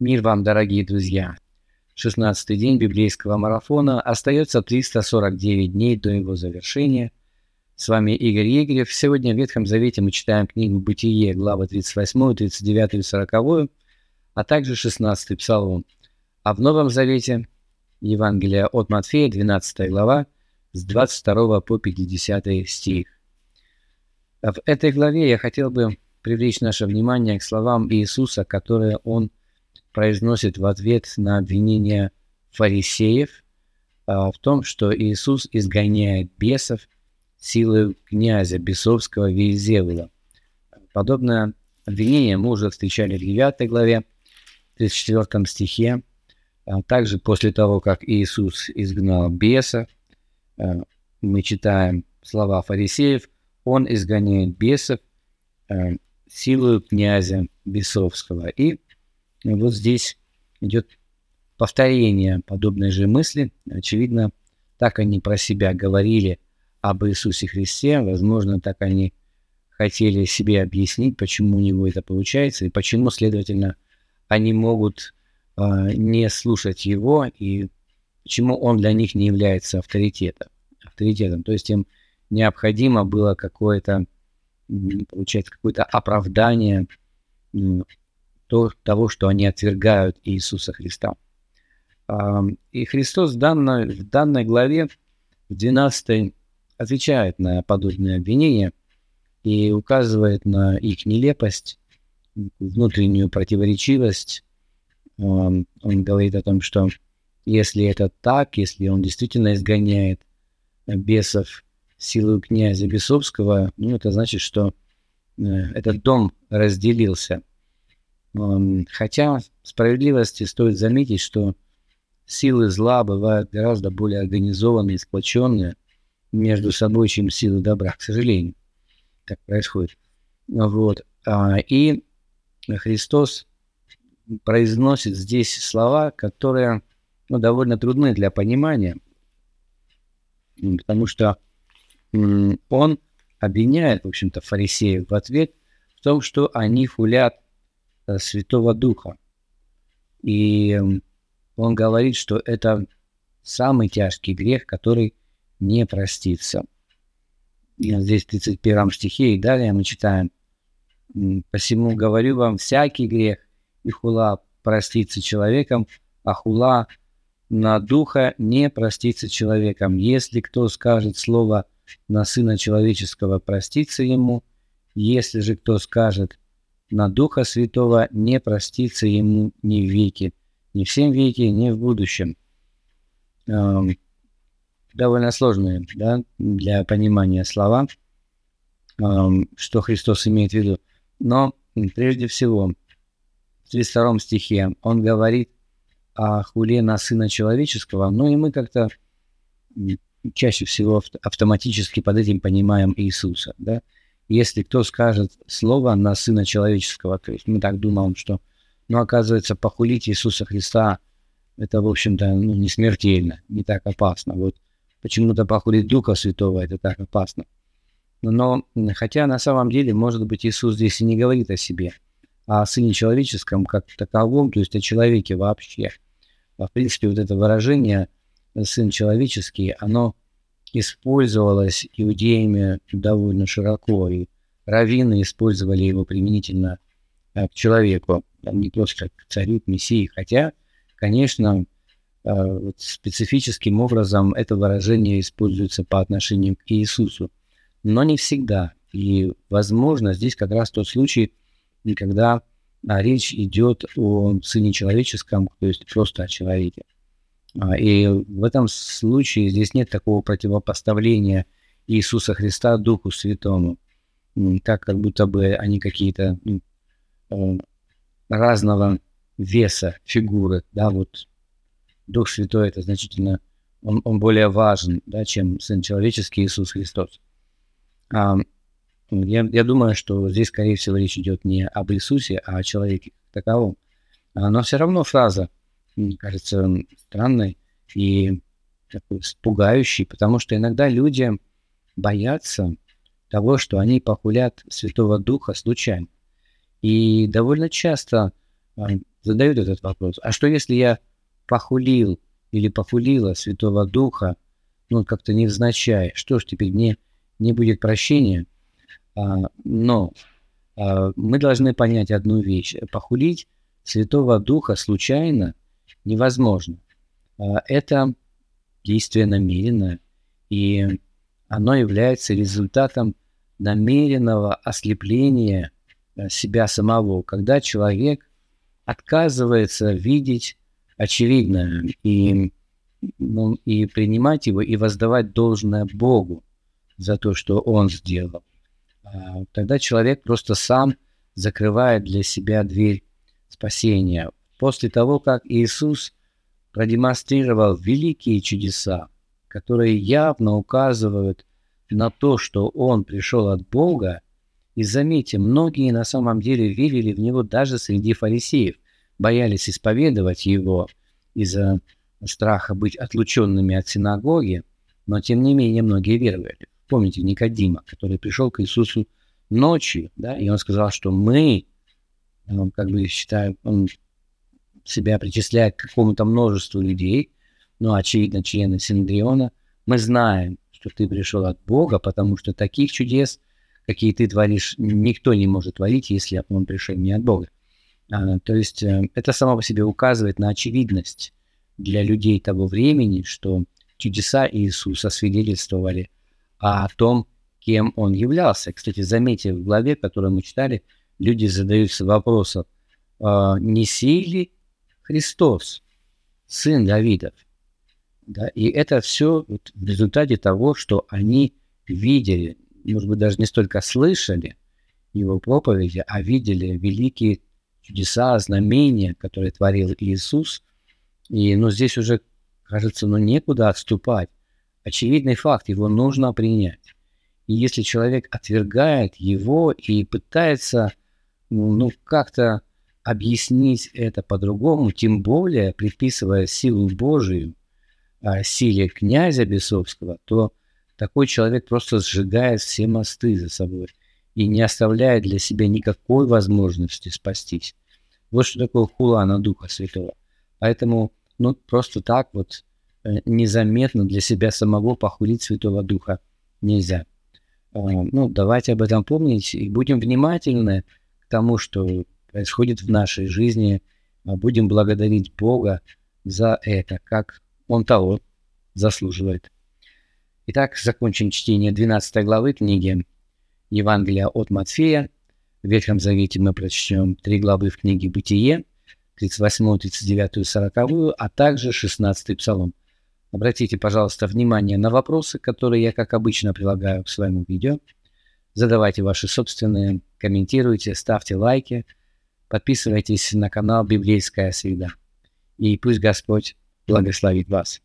Мир вам, дорогие друзья! 16 день библейского марафона. Остается 349 дней до его завершения. С вами Игорь Егорев. Сегодня в Ветхом Завете мы читаем книгу «Бытие», главы 38, 39 и 40, а также 16 Псалом. А в Новом Завете Евангелие от Матфея, 12 глава, с 22 по 50 стих. В этой главе я хотел бы привлечь наше внимание к словам Иисуса, которые он произносит в ответ на обвинение фарисеев а, в том, что Иисус изгоняет бесов силой князя бесовского Виезевула. Подобное обвинение мы уже встречали в 9 главе, 34 стихе. А также после того, как Иисус изгнал беса, а, мы читаем слова фарисеев, он изгоняет бесов силою князя бесовского. И вот здесь идет повторение подобной же мысли. Очевидно, так они про себя говорили об Иисусе Христе. Возможно, так они хотели себе объяснить, почему у него это получается, и почему, следовательно, они могут э, не слушать его, и почему он для них не является авторитетом. авторитетом. То есть им необходимо было какое-то, получается, какое-то оправдание то, того, что они отвергают Иисуса Христа. И Христос в данной, в данной главе, в 12 отвечает на подобные обвинения и указывает на их нелепость, внутреннюю противоречивость. Он говорит о том, что если это так, если он действительно изгоняет бесов силу князя Бесовского, ну, это значит, что э, этот дом разделился – Хотя справедливости стоит заметить, что силы зла бывают гораздо более организованные, сплоченные между собой, чем силы добра, к сожалению. Так происходит. Вот. А, и Христос произносит здесь слова, которые ну, довольно трудны для понимания, потому что он обвиняет, в общем-то, фарисеев в ответ в том, что они хулят Святого Духа. И он говорит, что это самый тяжкий грех, который не простится. И здесь в 31 стихе и далее мы читаем. «Посему говорю вам, всякий грех и хула простится человеком, а хула на духа не простится человеком. Если кто скажет слово на Сына Человеческого, простится ему. Если же кто скажет на Духа Святого не простится ему ни в веке, ни в всем веке, ни в будущем. Эм, довольно сложные да, для понимания слова, эм, что Христос имеет в виду. Но прежде всего, в 32 стихе он говорит о хуле на Сына Человеческого, ну и мы как-то чаще всего автоматически под этим понимаем Иисуса, да, если кто скажет слово на Сына Человеческого, то есть мы так думаем, что, ну, оказывается, похулить Иисуса Христа, это, в общем-то, ну, не смертельно, не так опасно. Вот почему-то похулить Духа Святого, это так опасно. Но, хотя на самом деле, может быть, Иисус здесь и не говорит о себе, а о Сыне Человеческом как таковом, то есть о человеке вообще. В принципе, вот это выражение «сын человеческий», оно использовалось иудеями довольно широко, и раввины использовали его применительно э, к человеку, не просто к царю, к мессии, хотя, конечно, э, специфическим образом это выражение используется по отношению к Иисусу, но не всегда. И, возможно, здесь как раз тот случай, когда а, речь идет о Сыне Человеческом, то есть просто о человеке. А, и в этом случае здесь нет такого противопоставления Иисуса Христа Духу Святому. Так как будто бы они какие-то э, разного веса фигуры, да, вот Дух Святой это значительно, он, он более важен, да, чем Сын Человеческий Иисус Христос. А, я, я думаю, что здесь, скорее всего, речь идет не об Иисусе, а о человеке таковом. А, но все равно фраза – кажется странной и такой пугающей, потому что иногда люди боятся того, что они похулят Святого Духа случайно. И довольно часто а, задают этот вопрос. А что если я похулил или похулила Святого Духа, ну, как-то невзначай, что ж теперь мне не будет прощения? А, но а, мы должны понять одну вещь. Похулить Святого Духа случайно невозможно. А, это действие намеренное, и оно является результатом намеренного ослепления э, себя самого, когда человек отказывается видеть очевидное и, ну, и принимать его и воздавать должное Богу за то, что он сделал. А, тогда человек просто сам закрывает для себя дверь спасения. После того, как Иисус продемонстрировал великие чудеса, которые явно указывают на то, что он пришел от Бога, и заметьте, многие на самом деле верили в него даже среди фарисеев, боялись исповедовать его из-за страха быть отлученными от синагоги, но тем не менее многие веровали. Помните Никодима, который пришел к Иисусу ночью, да, и он сказал, что мы, он как бы считаю, он себя причисляет к какому-то множеству людей, ну, очевидно, члены Синдриона, мы знаем, что ты пришел от Бога, потому что таких чудес, какие ты творишь, никто не может творить, если он пришел не от Бога. А, то есть э, это само по себе указывает на очевидность для людей того времени, что чудеса Иисуса свидетельствовали о том, кем он являлся. Кстати, заметьте, в главе, которую мы читали, люди задаются вопросом, э, не ли Христос, сын Давидов? Да? И это все вот в результате того, что они видели, может быть, даже не столько слышали его проповеди, а видели великие чудеса, знамения, которые творил Иисус. И ну, здесь уже, кажется, ну, некуда отступать. Очевидный факт, его нужно принять. И если человек отвергает его и пытается ну, ну как-то объяснить это по-другому, тем более приписывая силу Божию, о силе князя Бесовского, то такой человек просто сжигает все мосты за собой и не оставляет для себя никакой возможности спастись. Вот что такое хула на Духа Святого. Поэтому, ну, просто так вот э, незаметно для себя самого похулить Святого Духа нельзя. Ну, давайте об этом помнить и будем внимательны к тому, что происходит в нашей жизни. Будем благодарить Бога за это, как он того заслуживает. Итак, закончим чтение 12 главы книги Евангелия от Матфея. В Ветхом Завете мы прочтем три главы в книге «Бытие», 38, 39, 40, а также 16 Псалом. Обратите, пожалуйста, внимание на вопросы, которые я, как обычно, прилагаю к своему видео. Задавайте ваши собственные, комментируйте, ставьте лайки, подписывайтесь на канал «Библейская среда». И пусть Господь благословит вас.